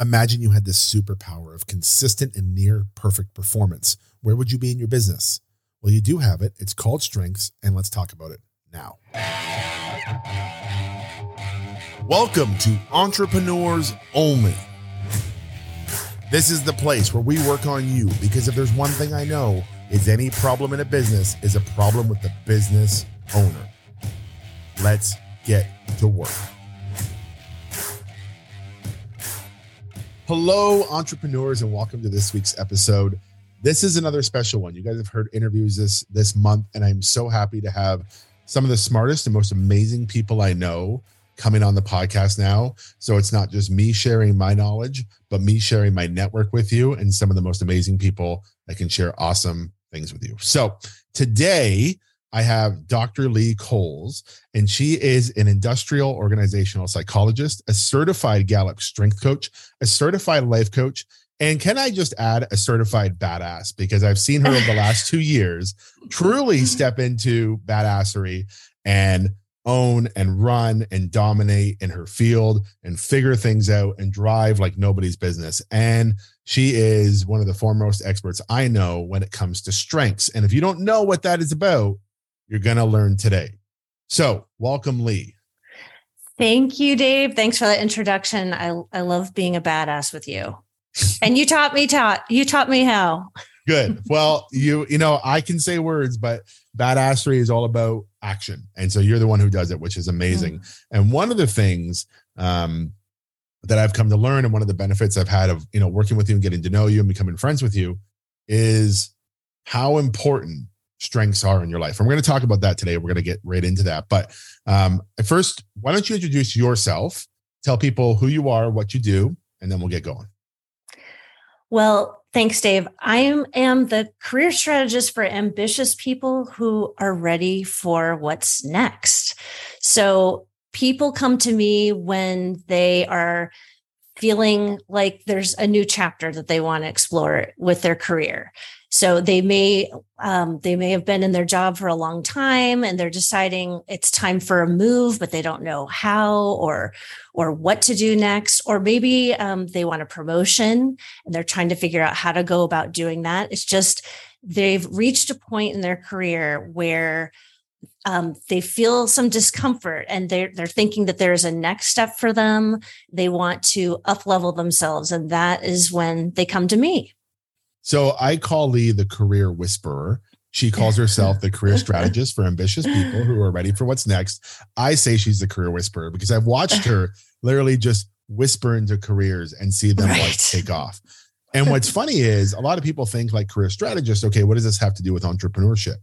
Imagine you had this superpower of consistent and near perfect performance. Where would you be in your business? Well, you do have it. It's called Strengths, and let's talk about it now. Welcome to Entrepreneurs Only. This is the place where we work on you because if there's one thing I know, is any problem in a business is a problem with the business owner. Let's get to work. Hello, entrepreneurs, and welcome to this week's episode. This is another special one. You guys have heard interviews this this month, and I'm so happy to have some of the smartest and most amazing people I know coming on the podcast now. So it's not just me sharing my knowledge, but me sharing my network with you and some of the most amazing people that can share awesome things with you. So today I have Dr. Lee Coles, and she is an industrial organizational psychologist, a certified Gallup strength coach, a certified life coach, and can I just add a certified badass? Because I've seen her over the last two years truly step into badassery and own and run and dominate in her field and figure things out and drive like nobody's business. And she is one of the foremost experts I know when it comes to strengths. And if you don't know what that is about, you're going to learn today. So, welcome, Lee. Thank you, Dave. Thanks for that introduction. I, I love being a badass with you. And you taught me taught you taught me how. Good. Well, you you know, I can say words, but badassery is all about action. And so you're the one who does it, which is amazing. Mm. And one of the things um that I've come to learn and one of the benefits I've had of, you know, working with you and getting to know you and becoming friends with you is how important strengths are in your life. And we're going to talk about that today. We're going to get right into that. But um, first, why don't you introduce yourself? Tell people who you are, what you do, and then we'll get going. Well, thanks, Dave. I am, am the career strategist for ambitious people who are ready for what's next. So people come to me when they are feeling like there's a new chapter that they want to explore with their career. So they may um, they may have been in their job for a long time and they're deciding it's time for a move, but they don't know how or or what to do next. Or maybe um, they want a promotion and they're trying to figure out how to go about doing that. It's just they've reached a point in their career where um, they feel some discomfort and they're, they're thinking that there's a next step for them. They want to up level themselves. And that is when they come to me. So I call Lee the career whisperer. She calls herself the career strategist for ambitious people who are ready for what's next. I say she's the career whisperer because I've watched her literally just whisper into careers and see them right. like take off. And what's funny is a lot of people think like career strategist, okay, what does this have to do with entrepreneurship?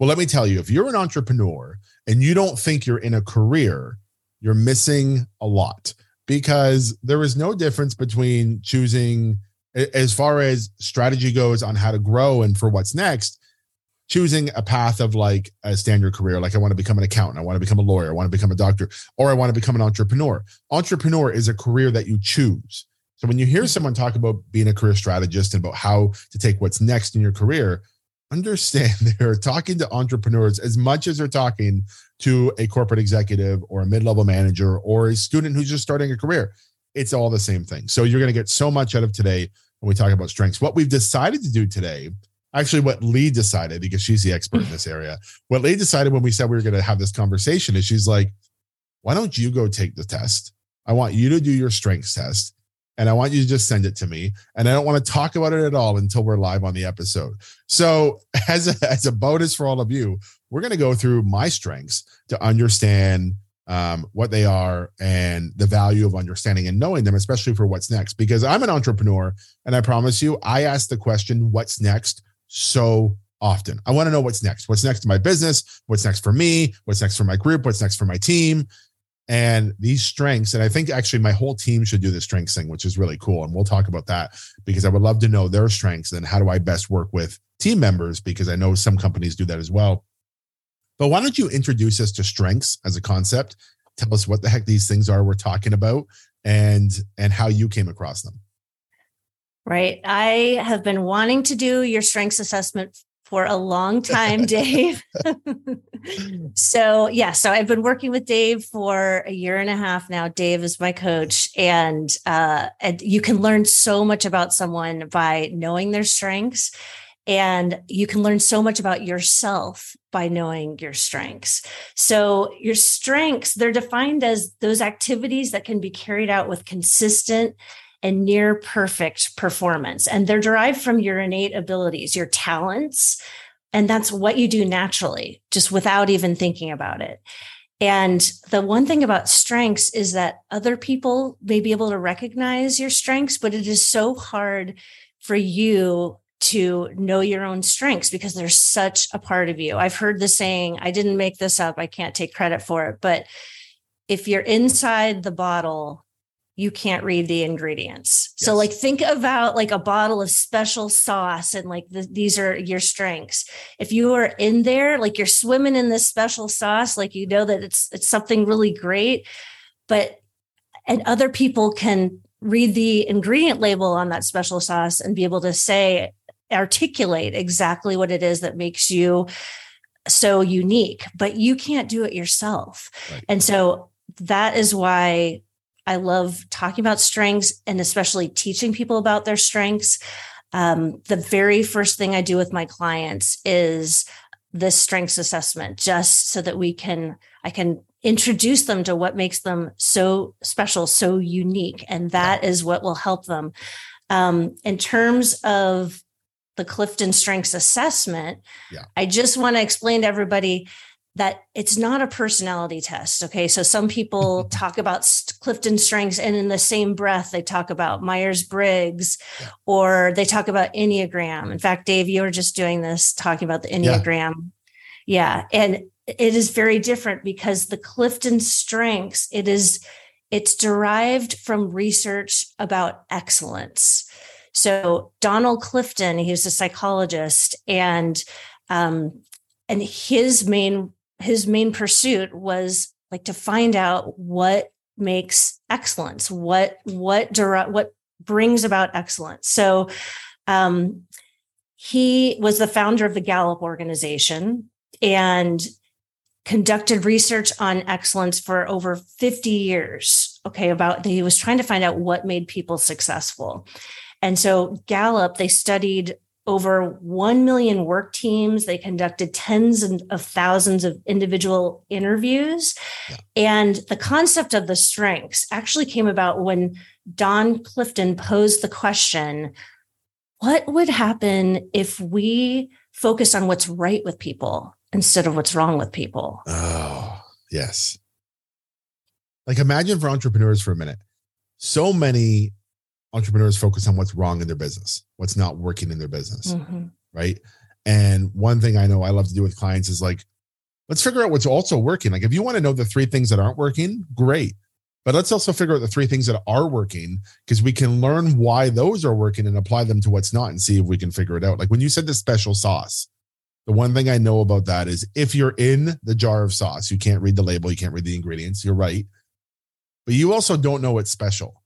Well, let me tell you, if you're an entrepreneur and you don't think you're in a career, you're missing a lot because there is no difference between choosing as far as strategy goes on how to grow and for what's next choosing a path of like a standard career like i want to become an accountant i want to become a lawyer i want to become a doctor or i want to become an entrepreneur. Entrepreneur is a career that you choose. So when you hear mm-hmm. someone talk about being a career strategist and about how to take what's next in your career understand they're talking to entrepreneurs as much as they're talking to a corporate executive or a mid-level manager or a student who's just starting a career it's all the same thing. So you're going to get so much out of today when we talk about strengths. What we've decided to do today, actually, what Lee decided, because she's the expert in this area, what Lee decided when we said we were going to have this conversation is she's like, why don't you go take the test? I want you to do your strengths test and I want you to just send it to me. And I don't want to talk about it at all until we're live on the episode. So, as a, as a bonus for all of you, we're going to go through my strengths to understand um, what they are and the value of understanding and knowing them, especially for what's next. Because I'm an entrepreneur and I promise you, I ask the question, what's next so often. I want to know what's next. What's next to my business? What's next for me? What's next for my group? What's next for my team? And these strengths, and I think actually my whole team should do the strengths thing, which is really cool. And we'll talk about that because I would love to know their strengths and how do I best work with team members because I know some companies do that as well. But why don't you introduce us to strengths as a concept? Tell us what the heck these things are we're talking about and and how you came across them. Right. I have been wanting to do your strengths assessment for a long time, Dave. so, yeah, so I've been working with Dave for a year and a half now. Dave is my coach, and, uh, and you can learn so much about someone by knowing their strengths. And you can learn so much about yourself by knowing your strengths. So, your strengths, they're defined as those activities that can be carried out with consistent and near perfect performance. And they're derived from your innate abilities, your talents. And that's what you do naturally, just without even thinking about it. And the one thing about strengths is that other people may be able to recognize your strengths, but it is so hard for you to know your own strengths because they're such a part of you. I've heard the saying, I didn't make this up, I can't take credit for it, but if you're inside the bottle, you can't read the ingredients. Yes. So like think about like a bottle of special sauce and like the, these are your strengths. If you are in there like you're swimming in this special sauce like you know that it's it's something really great but and other people can read the ingredient label on that special sauce and be able to say articulate exactly what it is that makes you so unique but you can't do it yourself. Right. And so that is why I love talking about strengths and especially teaching people about their strengths. Um, the very first thing I do with my clients is this strengths assessment, just so that we can, I can introduce them to what makes them so special, so unique. And that is what will help them. Um, in terms of the Clifton Strengths Assessment, yeah. I just want to explain to everybody that it's not a personality test. Okay. So some people talk about Clifton strengths and in the same breath, they talk about Myers Briggs or they talk about Enneagram. In fact, Dave, you were just doing this talking about the Enneagram. Yeah. yeah. And it is very different because the Clifton strengths, it is, it's derived from research about excellence. So Donald Clifton, he's a psychologist and um, and his main his main pursuit was like to find out what makes excellence what what what brings about excellence. So um, he was the founder of the gallup organization and conducted research on excellence for over 50 years okay about he was trying to find out what made people successful and so gallup they studied over 1 million work teams. They conducted tens of thousands of individual interviews. Yeah. And the concept of the strengths actually came about when Don Clifton posed the question what would happen if we focused on what's right with people instead of what's wrong with people? Oh, yes. Like imagine for entrepreneurs for a minute. So many entrepreneurs focus on what's wrong in their business, what's not working in their business, mm-hmm. right? And one thing I know I love to do with clients is like, let's figure out what's also working. Like, if you want to know the three things that aren't working, great. But let's also figure out the three things that are working because we can learn why those are working and apply them to what's not and see if we can figure it out. Like when you said the special sauce, the one thing I know about that is if you're in the jar of sauce, you can't read the label, you can't read the ingredients. You're right. But you also don't know it's special.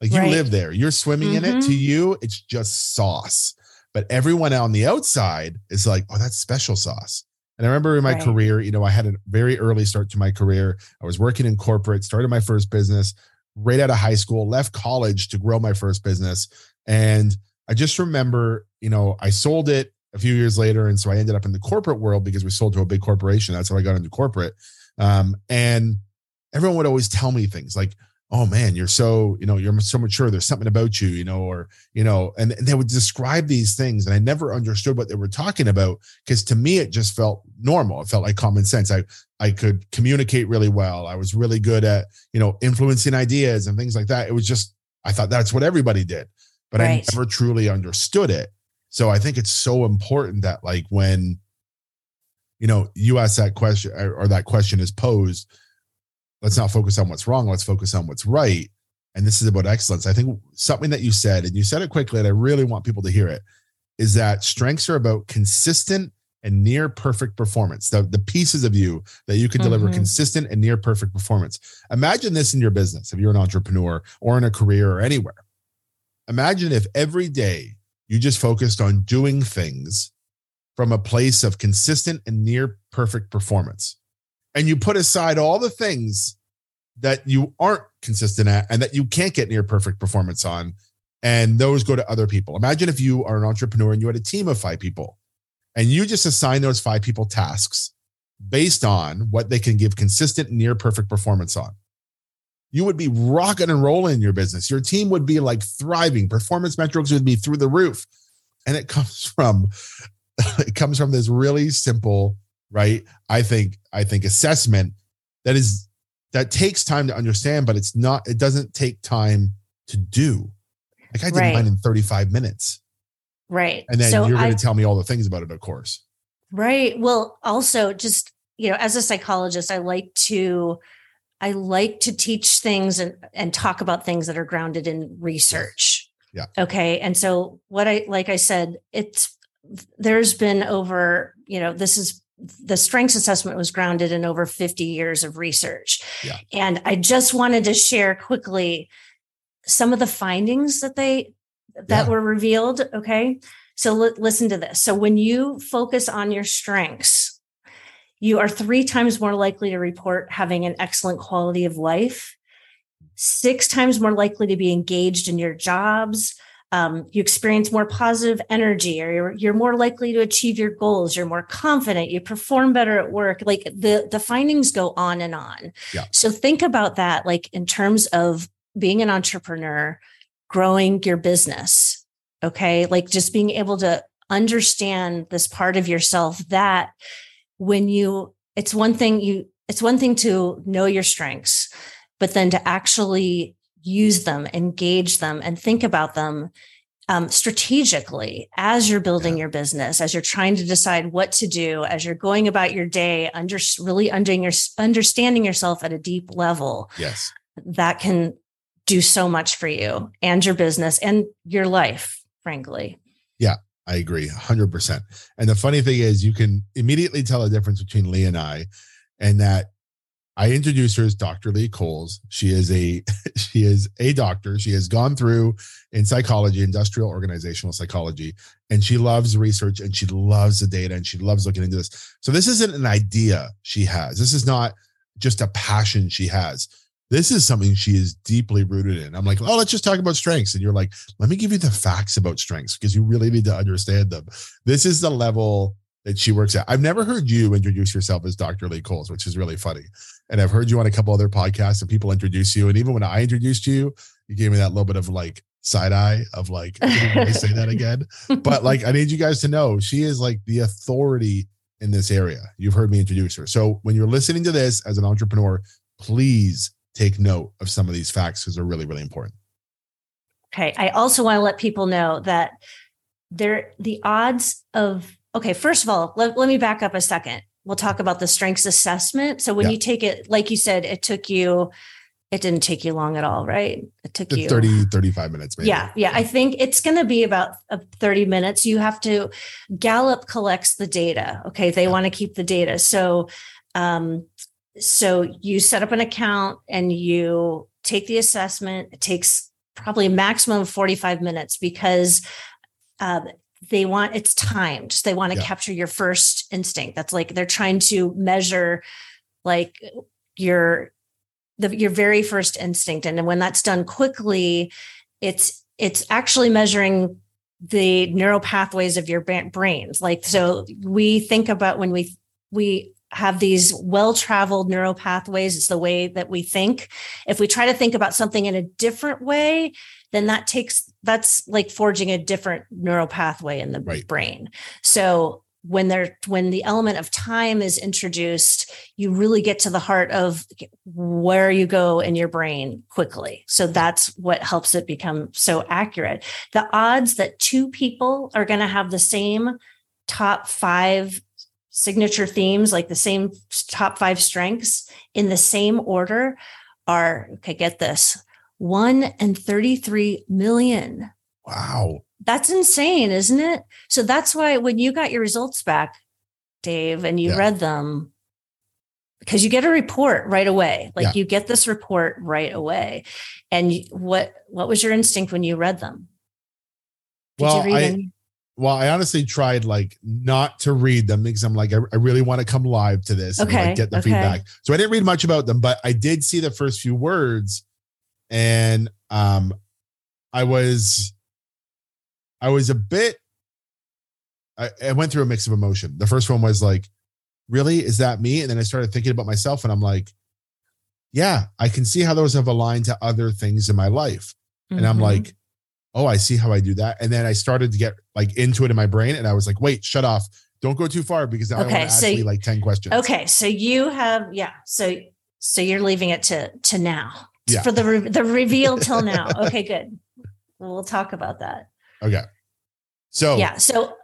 Like you right. live there, you're swimming mm-hmm. in it. To mm-hmm. you, it's just sauce. But everyone on the outside is like, oh, that's special sauce. And I remember in my right. career, you know, I had a very early start to my career. I was working in corporate, started my first business right out of high school, left college to grow my first business. And I just remember, you know, I sold it a few years later. And so I ended up in the corporate world because we sold to a big corporation. That's how I got into corporate. Um, and everyone would always tell me things like, oh man you're so you know you're so mature there's something about you you know or you know and, they would describe these things and i never understood what they were talking about because to me it just felt normal it felt like common sense i i could communicate really well i was really good at you know influencing ideas and things like that it was just i thought that's what everybody did but right. i never truly understood it so i think it's so important that like when you know you ask that question or that question is posed let's not focus on what's wrong let's focus on what's right. And this is about excellence. I think something that you said and you said it quickly and i really want people to hear it is that strengths are about consistent and near perfect performance. The, the pieces of you that you can deliver mm-hmm. consistent and near perfect performance. Imagine this in your business if you're an entrepreneur or in a career or anywhere. Imagine if every day you just focused on doing things from a place of consistent and near perfect performance. And you put aside all the things that you aren't consistent at and that you can't get near perfect performance on. And those go to other people. Imagine if you are an entrepreneur and you had a team of five people and you just assign those five people tasks based on what they can give consistent, near perfect performance on. You would be rocking and rolling in your business. Your team would be like thriving. Performance metrics would be through the roof. And it comes from it comes from this really simple, right? I think I think assessment that is that takes time to understand, but it's not, it doesn't take time to do. Like I did right. mine in 35 minutes. Right. And then so you're going to tell me all the things about it, of course. Right. Well, also just, you know, as a psychologist, I like to I like to teach things and, and talk about things that are grounded in research. Yeah. Okay. And so what I like I said, it's there's been over, you know, this is the strengths assessment was grounded in over 50 years of research. Yeah. And I just wanted to share quickly some of the findings that they that yeah. were revealed, okay? So l- listen to this. So when you focus on your strengths, you are 3 times more likely to report having an excellent quality of life, 6 times more likely to be engaged in your jobs, um, you experience more positive energy or you're, you're more likely to achieve your goals. You're more confident. You perform better at work. Like the the findings go on and on. Yeah. so think about that like in terms of being an entrepreneur growing your business okay? Like just being able to understand this part of yourself that when you it's one thing you it's one thing to know your strengths but then to actually use them, engage them, and think about them um, strategically as you're building your business, as you're trying to decide what to do, as you're going about your day, under really under your, understanding yourself at a deep level. Yes, that can do so much for you and your business and your life, frankly. Yeah, I agree 100%. And the funny thing is, you can immediately tell the difference between Lee and I, and that I introduce her as Dr. Lee Coles. She is a she is a doctor. She has gone through in psychology, industrial organizational psychology, and she loves research and she loves the data and she loves looking into this. So this isn't an idea she has. This is not just a passion she has. This is something she is deeply rooted in. I'm like, oh, let's just talk about strengths. And you're like, let me give you the facts about strengths because you really need to understand them. This is the level that she works at. I've never heard you introduce yourself as Dr. Lee Coles, which is really funny. And I've heard you on a couple other podcasts and people introduce you. And even when I introduced you, you gave me that little bit of like side eye of like, I say that again. But like, I need you guys to know she is like the authority in this area. You've heard me introduce her. So when you're listening to this as an entrepreneur, please take note of some of these facts because they're really, really important. Okay. I also want to let people know that there the odds of okay, first of all, let, let me back up a second. We'll talk about the strengths assessment. So when yeah. you take it, like you said, it took you, it didn't take you long at all, right? It took the you 30, 35 minutes. Maybe. Yeah. Yeah. I think it's going to be about uh, 30 minutes. You have to, Gallup collects the data. Okay. They yeah. want to keep the data. So, um, so you set up an account and you take the assessment. It takes probably a maximum of 45 minutes because uh, they want it's timed. They want to yeah. capture your first instinct. That's like they're trying to measure like your the your very first instinct. And when that's done quickly it's it's actually measuring the neural pathways of your brains. Like so we think about when we we have these well traveled neural pathways it's the way that we think. If we try to think about something in a different way then that takes that's like forging a different neural pathway in the right. brain. So when there when the element of time is introduced you really get to the heart of where you go in your brain quickly so that's what helps it become so accurate the odds that two people are going to have the same top 5 signature themes like the same top 5 strengths in the same order are okay get this 1 and 33 million. Wow. That's insane, isn't it? So that's why when you got your results back, Dave, and you yeah. read them, because you get a report right away. Like yeah. you get this report right away. And what what was your instinct when you read them? Did well, you read I, any? well, I honestly tried like not to read them because I'm like, I, I really want to come live to this and like, get the okay. feedback. So I didn't read much about them, but I did see the first few words, and um, I was, I was a bit. I, I went through a mix of emotion. The first one was like, really, is that me? And then I started thinking about myself, and I'm like, yeah, I can see how those have aligned to other things in my life and I'm Mhm. like, oh, I see how I do that. And then I started to get like into it in my brain, and I was like, wait, shut off, don't go too far because now I Okay, want to ask so you you- like ten questions. Okay, so you have yeah, so so you're leaving it to to now Yeah. for the re- the reveal till now. Okay, good. We'll talk about that. Okay. So Yeah. So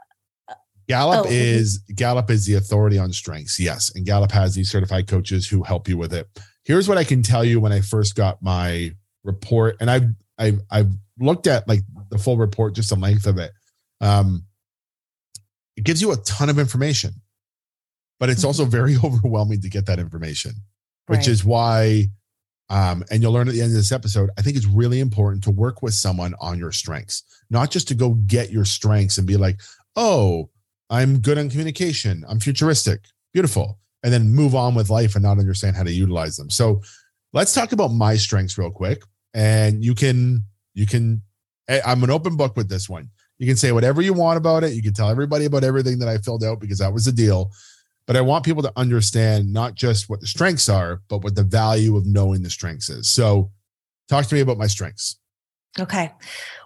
Gallup Oh. is Gallup is the authority on strengths. Yes, and Gallup has these certified coaches who help you with it. Here's what I can tell you when I first got my report, and I've I've I've looked at like the full report, just the length of it. Um, it gives you a ton of information, but it's Mhm. also very overwhelming to get that information. which Right. is why um, and you'll learn at the end of this episode i think it's really important to work with someone on your strengths not just to go get your strengths and be like oh i'm good on communication. I'm futuristic. Beautiful. And then move on with life and not understand how to utilize them. So let's talk about my strengths real quick. And you can you can I- i'm an open book with this one. You can say whatever you want about it. You can tell everybody about everything that i filled out because that was the deal but I want people to understand not just what the strengths are, but what the value of knowing the strengths is. So, talk to me about my strengths. Okay.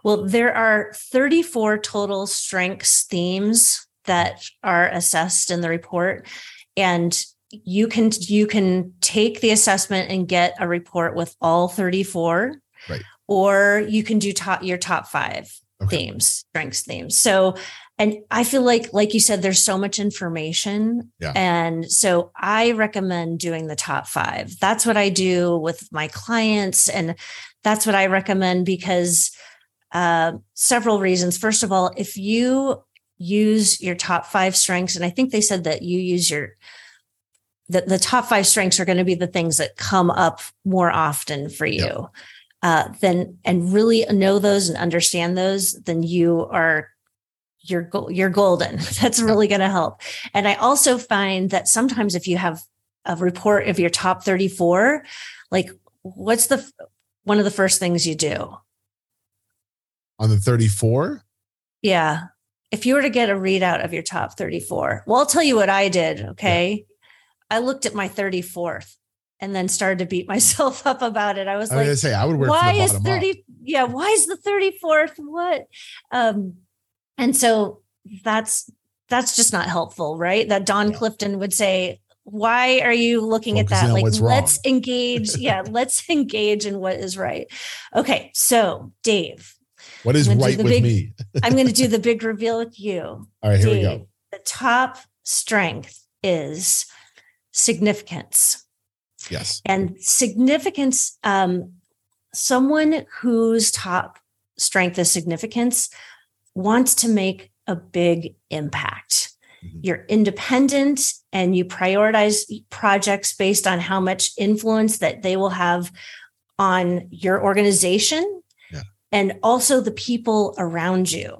Well, there are 34 total strengths themes that are assessed in the report and you can you can take the assessment and get a report with all 34 Right. or you can do top your top 5 Okay. themes strengths themes so and i feel like like you said there's so much information Yeah. and so i recommend doing the top 5 that's what i do with my clients and that's what I recommend because uh, several reasons. First of all, if you use your top five strengths, and I think they said that you use your the, the top five strengths are going to be the things that come up more often for you. Yep. Uh, then and really know those and understand those, then you are you're you're golden. That's really going to help. And I also find that sometimes if you have a report of your top 34, like what's the one of the first things you do? On the 34, Yeah. If you were to get a readout of your top 34, well, I'll tell you what I did. Okay. I looked at my 34th and then started to beat myself up about it. I was I like, say I would work why is 30 up. yeah why is the 34th what um and so that's that's just not helpful right that don Yeah. clifton would say why are you looking at that like let's engage yeah let's engage in what is right okay so dave What is I'm gonna do right with big- me? i'm going to do the big reveal with you All right, here we go. the top strength is significance Yes. and significance um, someone whose top strength is significance wants to make a big impact Mhm. you're independent and you prioritize projects based on how much influence that they will have on your organization Yeah. and also the people around you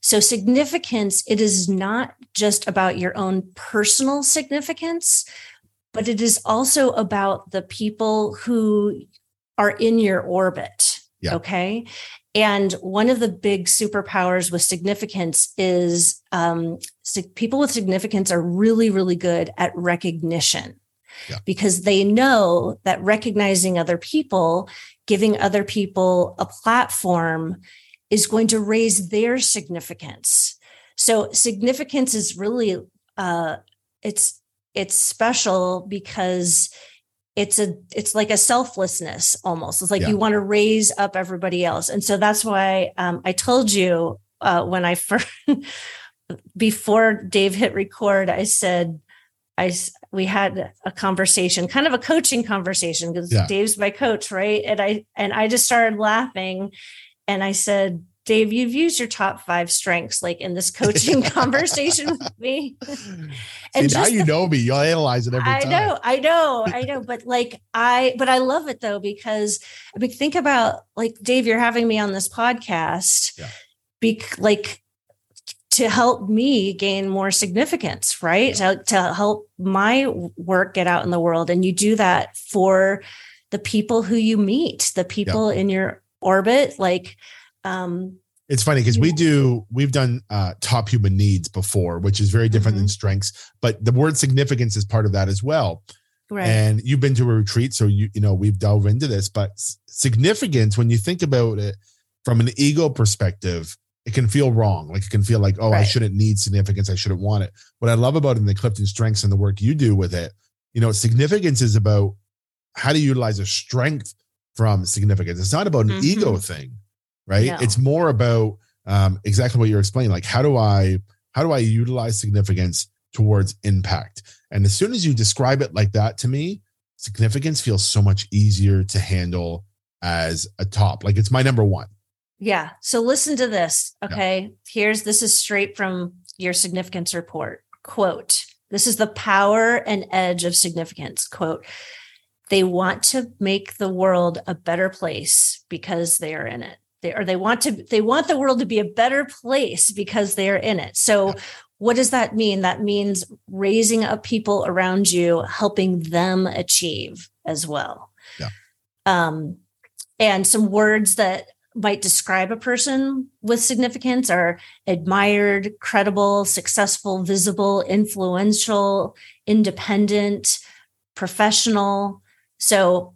so significance it is not just about your own personal significance but it is also about the people who are in your orbit. Yeah. Okay. And one of the big superpowers with significance is um, people with significance are really, really good at recognition Yeah. because they know that recognizing other people, giving other people a platform is going to raise their significance. So significance is really uh, it's it's special because it's a it's like a selflessness almost it's like Yeah. you want to raise up everybody else and so that's why um, i told you uh, when i first before dave hit record i said i we had a conversation kind of a coaching conversation because Yeah. dave's my coach right and i and i just started laughing and i said dave you've used your top five strengths like in this coaching conversation with me See, now you the know me. You'll analyze it every I time. I know, I know, I know. But like I but I love it though, because I mean think about like Dave, you're having me on this podcast. Yeah. Be like to help me gain more significance, right? To, to help my work get out in the world. And you do that for the people who you meet, the people yeah. in your orbit. Like, um, it's funny because we do we've done uh, top human needs before, which is very different mm-hmm. than strengths, but the word significance is part of that as well. Right. And you've been to a retreat, so you you know we've delved into this, but significance when you think about it from an ego perspective, it can feel wrong. Like it can feel like, oh, right. I shouldn't need significance. I shouldn't want it. What I love about it in the Clifton Strengths and the work you do with it, you know, significance is about how to utilize a strength from significance. It's not about an mm-hmm. ego thing, right? No. It's more about um, exactly what you're explaining. Like, how do I how do I utilize significance towards impact? And as soon as you describe it like that to me, significance feels so much easier to handle as a top. Like it's my number one. Yeah. So listen to this. Okay. Yeah. Here's this is straight from your significance report. Quote This is the power and edge of significance. Quote They want to make the world a better place because they are in it. They, or they want to they want the world to be a better place because they are in it. So what does that mean? That means raising up people around you, helping them achieve as well. Yeah. Um, and some words that might describe a person with significance are admired, credible, successful, visible, influential, independent, professional. So,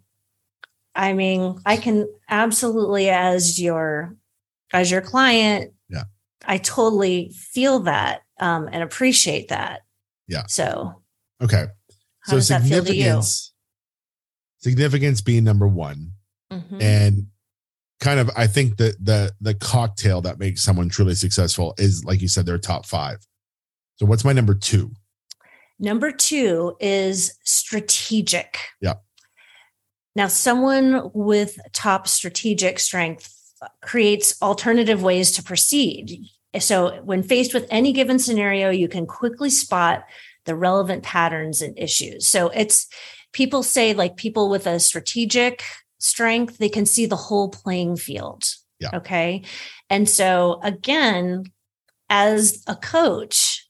I mean, I can absolutely, as your as your client, yeah, I totally feel that um, and appreciate that. Yeah. So, okay. so significance, significance being number one, mm-hmm. and kind of, I think that the the cocktail that makes someone truly successful is, like you said, their top five. So, what's my number two? Number two is strategic. Yeah. Now, someone with top strategic strength creates alternative ways to proceed. So, when faced with any given scenario, you can quickly spot the relevant patterns and issues. So, it's people say, like, people with a strategic strength, they can see the whole playing field. Yeah. Okay. And so, again, as a coach,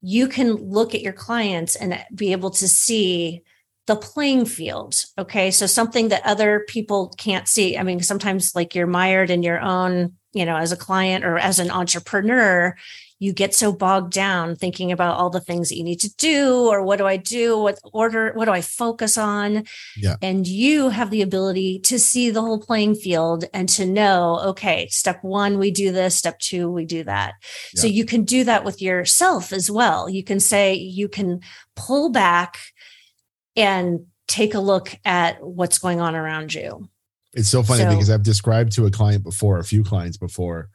you can look at your clients and be able to see the playing field. Okay. So something that other people can't see. I mean, sometimes like you're mired in your own you know, as a client or as an entrepreneur, you get so bogged down thinking about all the things that you need to do or what do I do? What order? What do I focus on? Yeah. And you have the ability to see the whole playing field and to know, okay, step one, we do this, step two, we do that. Yeah. So you can do that with yourself as well. You can say, you can pull back and take a look at what's going on around you. It's so funny so, because I've described to a client before, a few clients before,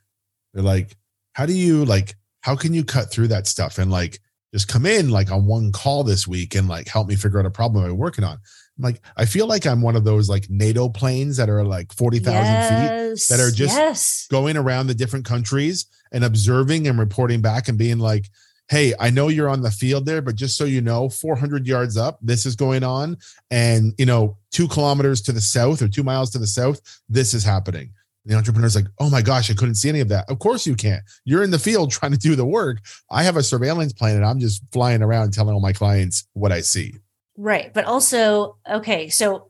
they're like, how do you like, how can you cut through that stuff and like just come in like on one call this week and like help me figure out a problem I'm working on? I'm like, I feel like I'm one of those like NATO planes that are like 40,000 yes, feet that are just yes. going around the different countries and observing and reporting back and being like, hey, I know you're on the field there, but just so you know, 400 yards up, this is going on. And, you know, two kilometers to the south or two miles to the south, this is happening. The entrepreneur's like, oh my gosh, I couldn't see any of that. Of course you can't. You're in the field trying to do the work. I have a surveillance plane and I'm just flying around telling all my clients what I see. Right. But also, okay, so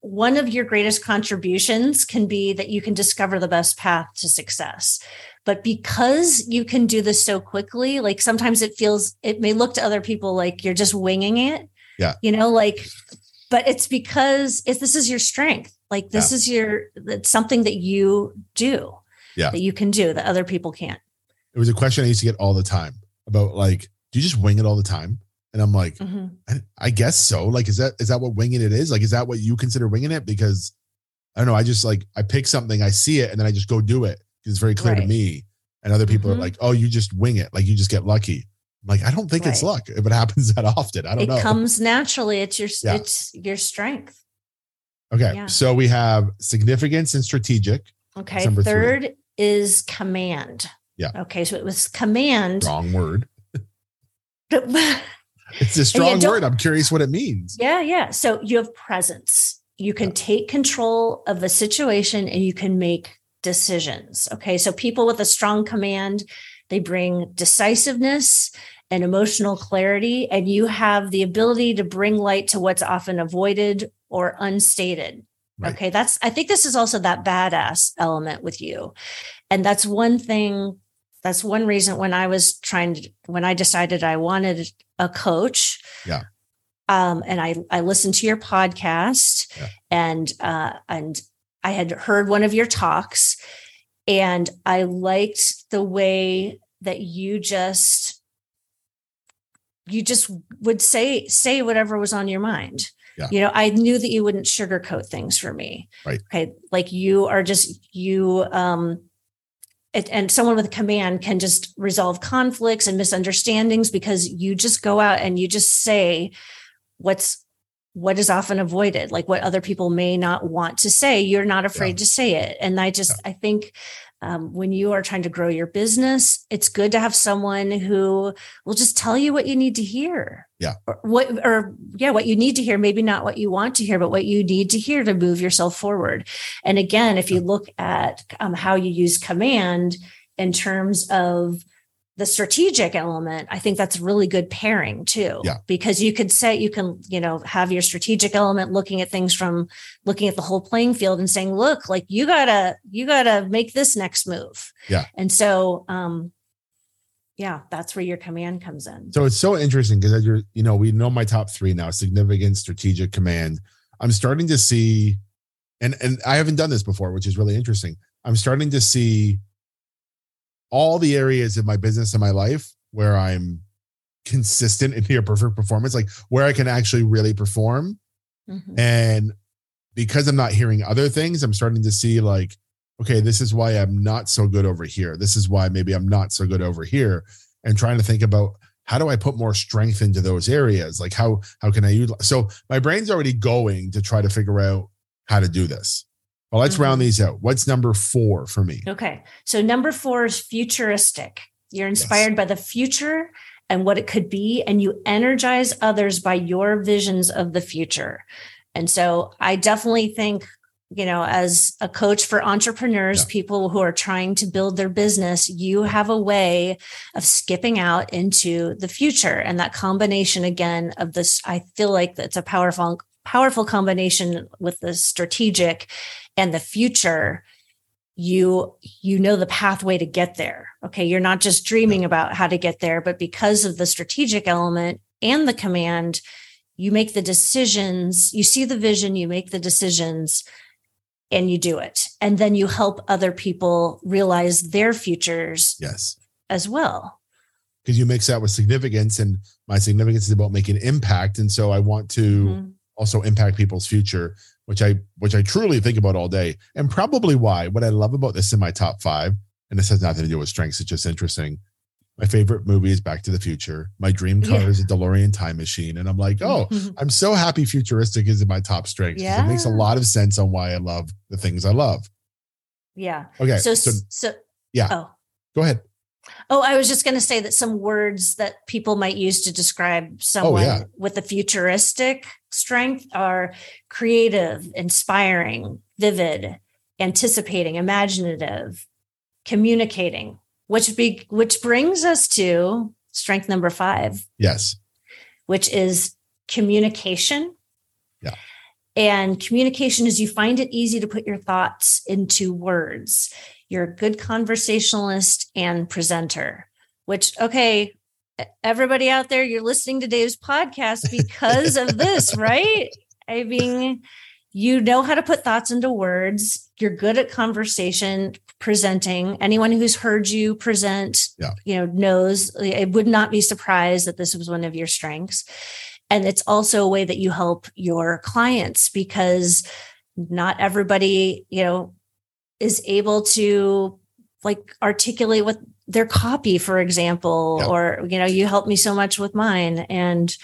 one of your greatest contributions can be that you can discover the best path to success. But because you can do this so quickly, like sometimes it feels, it may look to other people like you're just winging it. Yeah. You know, like, but it's because if this is your strength. Like this yeah. is your, it's something that you do. Yeah. That you can do that other people can't. It was a question I used to get all the time about like, do you just wing it all the time? And I'm like, mm-hmm. I, I, guess so. Like, is that is that what winging it is? Like, is that what you consider winging it? Because I don't know. I just like I pick something, I see it, and then I just go do it it's very clear right. to me. And other people mm-hmm. are like, oh, you just wing it. Like you just get lucky. I'm like, I don't think right. it's luck if it happens that often. I don't it know. It comes naturally. It's your yeah. it's your strength. Okay. Yeah. So we have significance and strategic. Okay. Third three. is command. Yeah. Okay. So it was command. Wrong word. it's a strong word. I'm curious what it means. Yeah. Yeah. So you have presence. You can take control of the situation and you can make decisions. Okay. So people with a strong command, they bring decisiveness and emotional clarity, and you have the ability to bring light to what's often avoided or unstated. Right. Okay, that's I think this is also that badass element with you. And that's one thing that's one reason when I was trying to when I decided I wanted a coach. Yeah. Um, and I I listened to your podcast yeah. and uh and I had heard one of your talks and I liked the way that you just you just would say say whatever was on your mind yeah. You know, I knew that you wouldn't sugarcoat things for me. Right. Okay. Like you are just, you, um, it, and someone with a command can just resolve conflicts and misunderstandings because you just go out and you just say what's what is often avoided like what other people may not want to say you're not afraid yeah. to say it and i just yeah. i think um, when you are trying to grow your business, it's good to have someone who will just tell you what you need to hear. Yeah. Or what, or yeah, what you need to hear, maybe not what you want to hear, but what you need to hear to move yourself forward. And again, if you look at um, how you use command in terms of the strategic element, I think that's really good pairing too. Yeah. Because you could say you can, you know, have your strategic element looking at things from looking at the whole playing field and saying, look, like you gotta, you gotta make this next move. Yeah. And so um yeah, that's where your command comes in. So it's so interesting because as you're, you know, we know my top three now: significant, strategic, command. I'm starting to see, and and I haven't done this before, which is really interesting. I'm starting to see all the areas of my business and my life where I'm consistent in near perfect performance, like where I can actually really perform. Mm-hmm. And because I'm not hearing other things, I'm starting to see like, okay, this is why I'm not so good over here. This is why maybe I'm not so good over here. And trying to think about how do I put more strength into those areas? Like how how can I utilize so my brain's already going to try to figure out how to do this. Well, let's mm-hmm. round these out. What's number four for me? Okay. So number four is futuristic. You're inspired yes. by the future and what it could be, and you energize others by your visions of the future. And so I definitely think, you know, as a coach for entrepreneurs, yeah. people who are trying to build their business, you have a way of skipping out into the future. And that combination again of this, I feel like that's a powerful powerful combination with the strategic and the future you you know the pathway to get there. Okay you're not just dreaming about how to get there but because of the strategic element and the command you make the decisions you see the vision you make the decisions and you do it. And then you help other people realize their futures yes. as well. Because you mix that with significance and my significance is about making impact and so i want to mm-hmm. also impact people's future, which I which I truly think about all day. And probably why. What I love about this in my top five, and this has nothing to do with strengths, it's just interesting. My favorite movie is Back to the Future. My dream car yeah. is a DeLorean time machine. And I'm like, oh, mm-hmm. I'm so happy futuristic is in my top strengths. Yeah. It makes a lot of sense on why I love the things I love. Yeah. Okay. So, so, so yeah. Oh. Go ahead. Oh, I was just going to say that some words that people might use to describe someone oh, yeah. with a futuristic strength are creative, inspiring, vivid, anticipating, imaginative, communicating, which be which brings us to strength number 5. Yes. Which is communication. Yeah. And communication is you find it easy to put your thoughts into words. You're a good conversationalist and presenter, which, okay, everybody out there, you're listening to Dave's podcast because of this, right? I mean, you know how to put thoughts into words. You're good at conversation presenting. Anyone who's heard you present, yeah. you know, knows eh, it would not be surprised that this was one of your strengths. And it's also a way that you help your clients because not everybody, you know, is able to like articulate what their copy for example or you know you helped me so much with mine and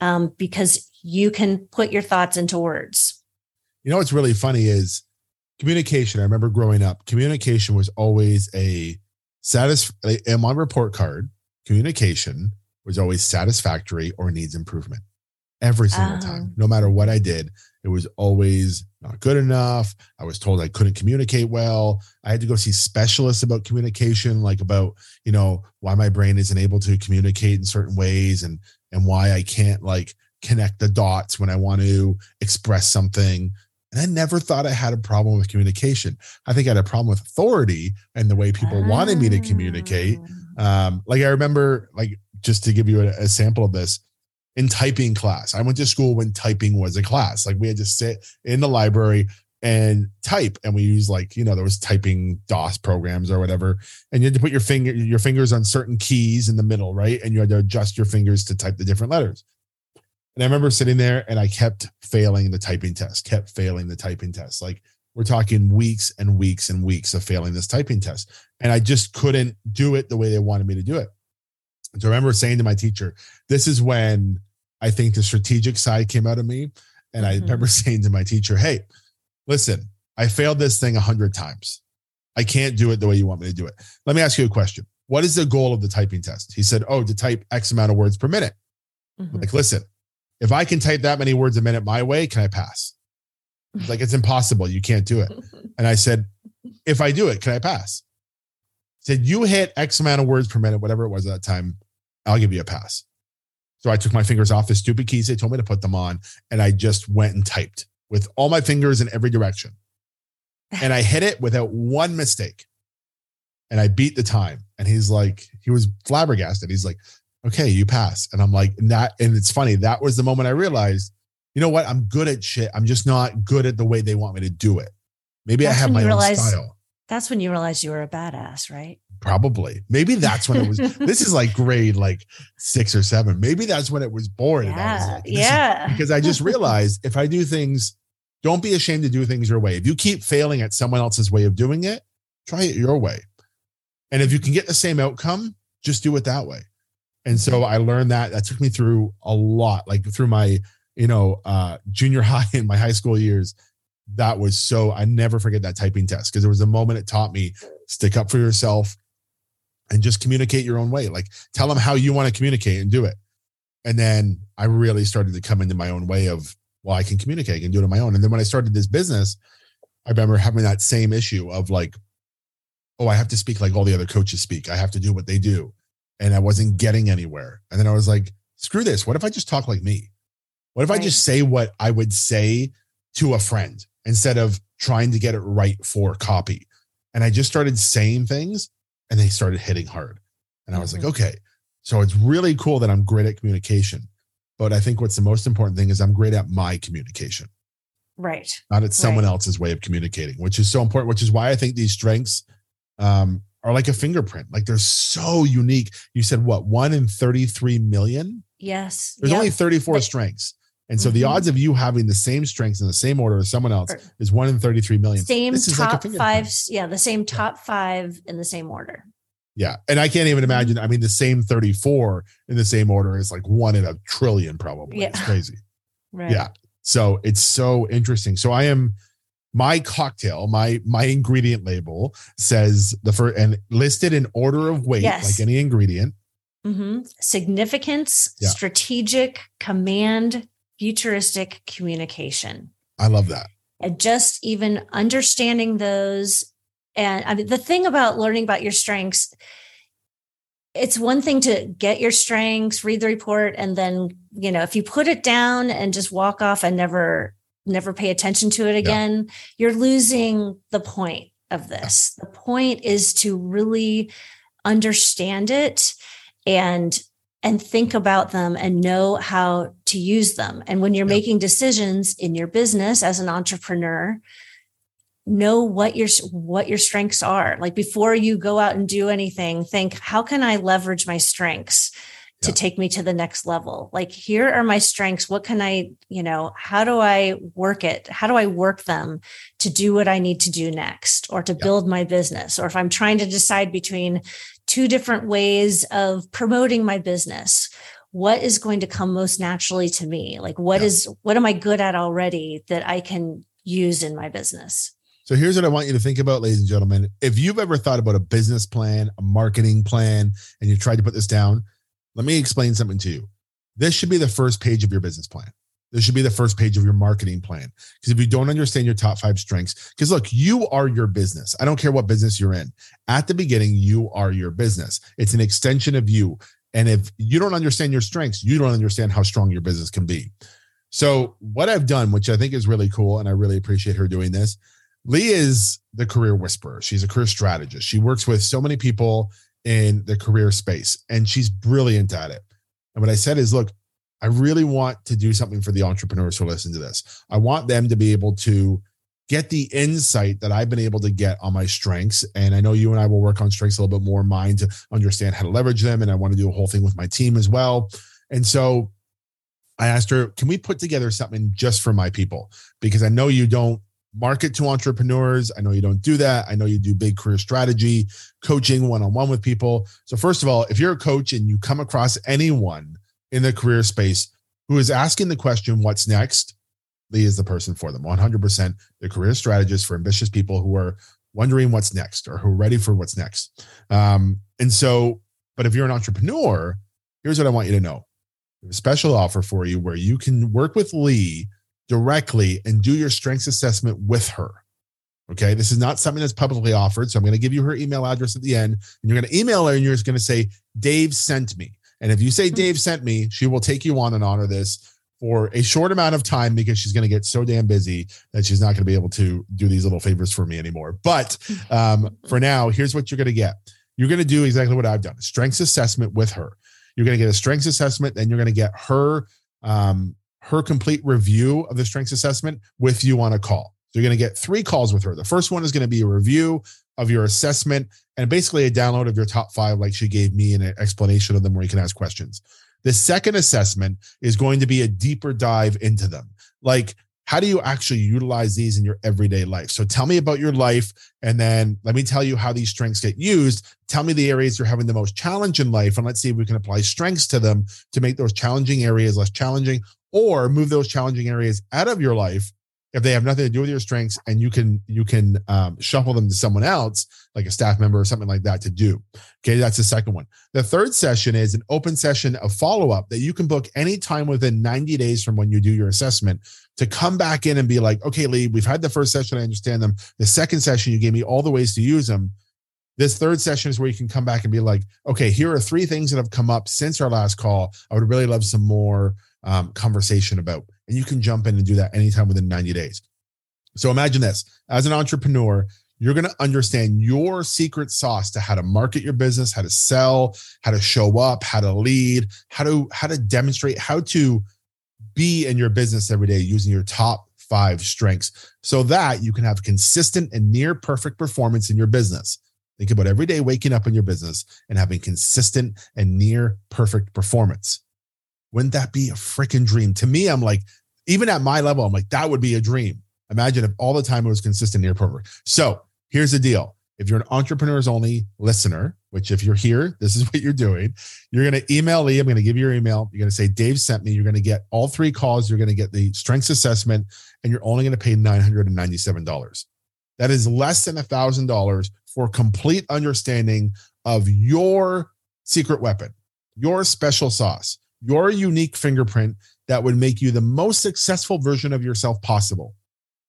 um, because you can put your thoughts into words. You know what's really funny is communication. I remember growing up communication was always a satis in my report card. Communication was always satisfactory or needs improvement every single time. Oh. No matter what I did, it was always not good enough. I was told I couldn't communicate well. I had to go see specialists about communication, like about, you know, why my brain isn't able to communicate in certain ways and and why I can't like connect the dots when I want to express something. And I never thought I had a problem with communication. I think I had a problem with authority and the way people wanted me to communicate. Ah. Um, like I remember, like just to give you a, a sample of this, in typing class, I went to school when typing was a class. Like we had to sit in the library and type, and we used like you know there was typing DOS programs or whatever, and you had to put your finger your fingers on certain keys in the middle, right? And you had to adjust your fingers to type the different letters. And I remember sitting there and I kept failing the typing test, kept failing the typing test. Like we're talking weeks and weeks and weeks of failing this typing test. And I just couldn't do it the way they wanted me to do it. So I remember saying to my teacher, this is when I think the strategic side came out of me. And I Mhm. remember saying to my teacher, hey, listen, I failed this thing a hundred times. I can't do it the way you want me to do it. Let me ask you a question. What is the goal of the typing test? He said, oh, to type X amount of words per minute. Mhm. Like, listen, if I can type that many words a minute my way, can I pass? He's like, it's impossible. You can't do it. And I said, if I do it, can I pass? Said, you hit X amount of words per minute, whatever it was at that time, I'll give you a pass. So I took my fingers off the stupid keys they told me to put them on, and I just went and typed with all my fingers in every direction. And I hit it without one mistake. And I beat the time. And he's like, he was flabbergasted. He's like, okay, you pass. And I'm like, that, and it's funny. That was the moment I realized, you know what? I'm good at shit. I'm just not good at the way they want me to do it. Maybe I have my own realize- style. That's when you realized you were a badass, right? Probably. Maybe that's when it was. this is like grade like six or seven. Maybe that's when it was born. I was Yeah. like, this is- yeah. because I just realized if I do things, don't be ashamed to do things your way. If you keep failing at someone else's way of doing it, try it your way. And if you can get the same outcome, just do it that way. And so I learned that. That took me through a lot, like through my, you know, uh, junior high and my high school years. That was so, I never forget that typing test because there was a moment it taught me stick up for yourself and just communicate your own way. Like tell them how you want to communicate and do it. And then I really started to come into my own way of, well, I can communicate, I can do it on my own. And then when I started this business, I remember having that same issue of like, oh, I have to speak like all the other coaches speak. I have to do what they do. And I wasn't getting anywhere. And then I was like, screw this. What if I just talk like me? What if I just say what I would say to a friend instead of trying to get it right for copy? And I just started saying things and they started hitting hard. And I was Mhm. like, okay. So it's really cool that I'm great at communication. But I think what's the most important thing is I'm great at my communication, Right. not at someone Right. else's way of communicating, which is so important, which is why I think these strengths um, are like a fingerprint. Like they're so unique. You said what, one in 33 million? Yes. There's Yep. only 34 But- strengths. And so the Mhm. odds of you having the same strengths in the same order as someone else is one in 33 million. same This like top fingerprint. five. Yeah, the same top five in the same order. Yeah. And I can't Mm-hmm. even imagine. I mean, the same 34 in the same order is like one in a trillion, probably. Yeah. It's crazy. Right. Yeah. So it's so interesting. So I am my cocktail, my my ingredient label says the first and listed in order of weight, Yes. like any ingredient. Mm-hmm. Significance, Yeah. strategic, command, futuristic communication. I love that. and just even understanding those and i mean the thing about learning about your strengths it's one thing to get your strengths read the report and then you know if you put it down and just walk off and never never pay attention to it again you're losing the point of this the point is to really understand it and and think about them and know how to use them. And when you're Yeah. making decisions in your business as an entrepreneur, know what your what your strengths are. Like before you go out and do anything, think how can I leverage my strengths to Yeah. take me to the next level? Like here are my strengths. What can I, you know, how do I work it? How do I work them to do what I need to do next or to Yeah. build my business? Or if I'm trying to decide between two different ways of promoting my business what is going to come most naturally to me like what Yeah. is what am i good at already that i can use in my business So here's what I want you to think about, ladies and gentlemen. If you've ever thought about a business plan, a marketing plan, and you tried to put this down, let me explain something to you. this should be the first page of your business plan. This should be the first page of your marketing plan. Because if you don't understand your top five strengths, because look, you are your business. I don't care what business you're in. At the beginning, you are your business. It's an extension of you. And if you don't understand your strengths, you don't understand how strong your business can be. So, what I've done, which I think is really cool, and I really appreciate her doing this, Lee is the career whisperer. She's a career strategist. She works with so many people in the career space, and she's brilliant at it. And what I said is, look, I really want to do something for the entrepreneurs who listen to this. I want them to be able to get the insight that I've been able to get on my strengths. And I know you and I will work on strengths a little bit more mine to understand how to leverage them. And I want to do a whole thing with my team as well. And so I asked her, can we put together something just for my people? Because I know you don't market to entrepreneurs. I know you don't do that. I know you do big career strategy, coaching one on one with people. So, first of all, if you're a coach and you come across anyone in the career space who is asking the question, what's next? Lee is the person for them. 100% the career strategist for ambitious people who are wondering what's next or who are ready for what's next. Um, and so, but if you're an entrepreneur, here's what I want you to know. a special offer for you where you can work with Lee directly and do your strengths assessment with her. Okay. This is not something that's publicly offered. So I'm going to give you her email address at the end and you're going to email her and you're just going to say, Dave sent me. And if you say hmm. Dave sent me, she will take you on and honor this for a short amount of time because she's going to get so damn busy that she's not going to be able to do these little favors for me anymore. But um, for now, here's what you're going to get. You're going to do exactly what I've done: strengths assessment with her. You're going to get a strengths assessment, then you're going to get her um, her complete review of the strengths assessment with you on a call. So you're going to get three calls with her. The first one is going to be a review of your assessment and basically a download of your top five, like she gave me, and an explanation of them where you can ask questions. The second assessment is going to be a deeper dive into them. Like, how do you actually utilize these in your everyday life? So tell me about your life, and then let me tell you how these strengths get used. Tell me the areas you're having the most challenge in life, and let's see if we can apply strengths to them to make those challenging areas less challenging or move those challenging areas out of your life if they have nothing to do with your strengths and you can you can um, shuffle them to someone else like a staff member or something like that to do. Okay that's the second one. The third session is an open session of follow-up that you can book anytime within 90 days from when you do your assessment to come back in and be like okay lee we've had the first session i understand them. The second session you gave me all the ways to use them. This third session is where you can come back and be like okay here are three things that have come up since our last call. I would really love some more um, conversation about. And you can jump in and do that anytime within 90 days. So imagine this as an entrepreneur, you're going to understand your secret sauce to how to market your business, how to sell, how to show up, how to lead, how to how to demonstrate, how to be in your business every day using your top 5 strengths so that you can have consistent and near perfect performance in your business. Think about every day waking up in your business and having consistent and near perfect performance. Wouldn't that be a freaking dream? To me, I'm like, even at my level, I'm like, that would be a dream. Imagine if all the time it was consistent near perfect. So here's the deal. If you're an entrepreneurs only listener, which if you're here, this is what you're doing. You're going to email Lee. I'm going to give you your email. You're going to say, Dave sent me. You're going to get all three calls. You're going to get the strengths assessment, and you're only going to pay $997. That is less than $1,000 for complete understanding of your secret weapon, your special sauce your unique fingerprint that would make you the most successful version of yourself possible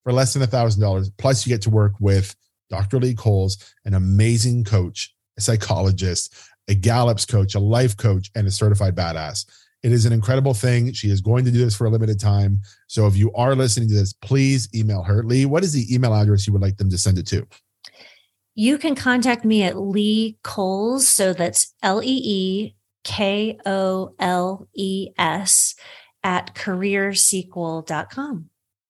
for less than a thousand dollars. Plus, you get to work with Dr. Lee Koles, an amazing coach, a psychologist, a Gallup's coach, a life coach, and a certified badass. It is an incredible thing. She is going to do this for a limited time. So if you are listening to this, please email her. Lee, what is the email address you would like them to send it to? You can contact me at Lee Koles. So that's L E E K O L E S at careersequel.com.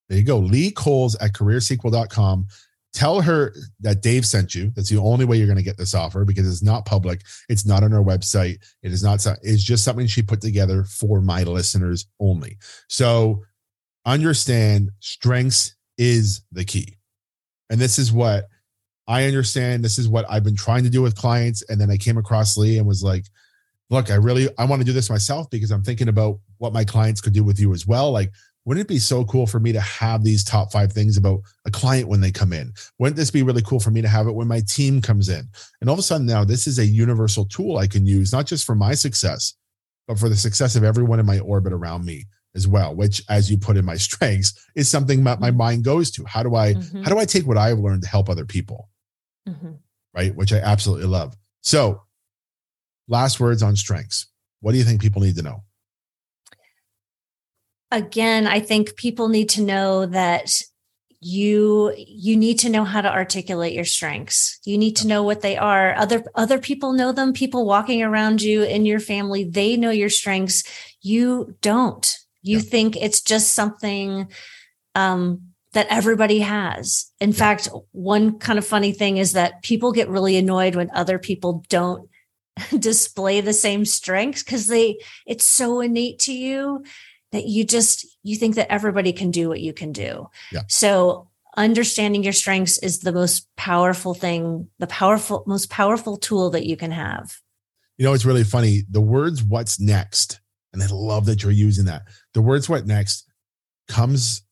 There you go. Lee Koles at careersequel.com. Tell her that Dave sent you. That's the only way you're going to get this offer because it's not public. It's not on our website. It is not, it's just something she put together for my listeners only. So understand strengths is the key. And this is what I understand. This is what I've been trying to do with clients. And then I came across Lee and was like, look, I really I want to do this myself because I'm thinking about what my clients could do with you as well. Like, wouldn't it be so cool for me to have these top five things about a client when they come in? Wouldn't this be really cool for me to have it when my team comes in? And all of a sudden now this is a universal tool I can use, not just for my success, but for the success of everyone in my orbit around me as well, which as you put in my strengths is something that my Mhm. mind goes to. How do I Mhm. how do I take what I've learned to help other people? Mhm. Right? Which I absolutely love. So last words on strengths. What do you think people need to know? again i think people need to know that you you need to know how to articulate your strengths you need to know what they are other other people know them people walking around you in your family they know your strengths you don't you Yeah. think it's just something um that everybody has in Yeah. fact one kind of funny thing is that people get really annoyed when other people don't display the same strengths because they it's so innate to you that you just you think that everybody can do what you can do. Yeah. So understanding your strengths is the most powerful thing, the powerful most powerful tool that you can have. You know, it's really funny. The words what's next, and I love that you're using that. The words what next comes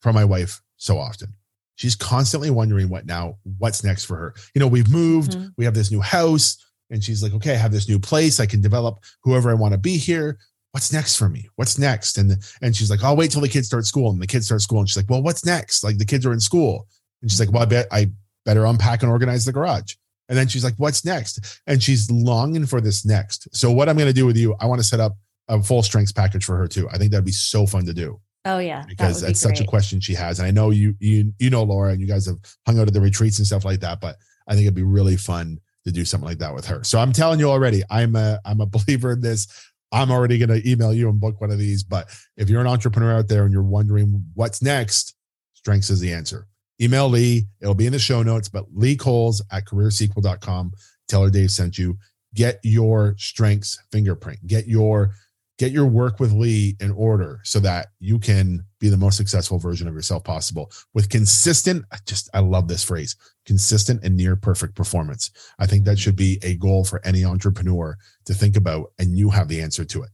from my wife so often. She's constantly wondering what now, what's next for her. You know, we've moved, Mhm. we have this new house, and she's like, okay, I have this new place. I can develop whoever I want to be here. What's next for me? What's next? And and she's like, I'll wait till the kids start school. And the kids start school. And she's like, Well, what's next? Like the kids are in school. And she's like, Well, I bet I better unpack and organize the garage. And then she's like, What's next? And she's longing for this next. So what I'm going to do with you, I want to set up a full strengths package for her too. I think that'd be so fun to do Oh yeah. that because be that's such a question she has. And I know you you you know Laura and you guys have hung out at the retreats and stuff like that, but I think it'd be really fun to do something like that with her. So I'm telling you already, I'm a I'm a believer in this. I'm already going to email you and book one of these. But if you're an entrepreneur out there and you're wondering what's next, strengths is the answer. Email Lee. It'll be in the show notes, but Lee Koles at careersequel.com. Tell her Dave sent you. Get your strengths fingerprint. Get your get your work with Lee in order so that you can be the most successful version of yourself possible with consistent. I just I love this phrase, consistent and near perfect performance. I think that should be a goal for any entrepreneur to think about, and you have the answer to it.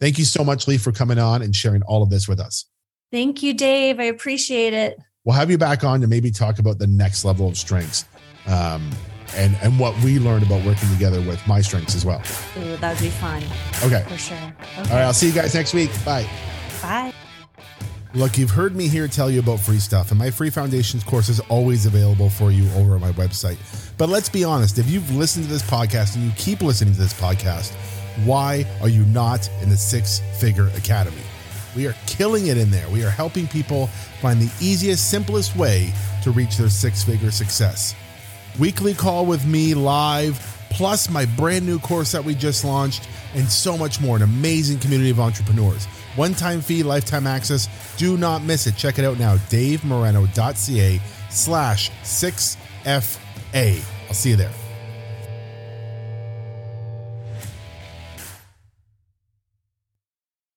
Thank you so much, Lee, for coming on and sharing all of this with us. Thank you, Dave. I appreciate it. We'll have you back on to maybe talk about the next level of strengths um, and and what we learned about working together with my strengths as well. Ooh, that would be fun Okay. for sure. Okay. All right. I'll see you guys next week. Bye. Bye. Look, you've heard me here tell you about free stuff, and my free foundations course is always available for you over on my website. But let's be honest, if you've listened to this podcast and you keep listening to this podcast, why are you not in the Six Figure Academy? We are killing it in there. We are helping people find the easiest, simplest way to reach their six figure success. Weekly call with me live, plus my brand new course that we just launched, and so much more. An amazing community of entrepreneurs. One time fee, lifetime access. Do not miss it. Check it out now. DaveMoreno.ca slash 6FA. I'll see you there.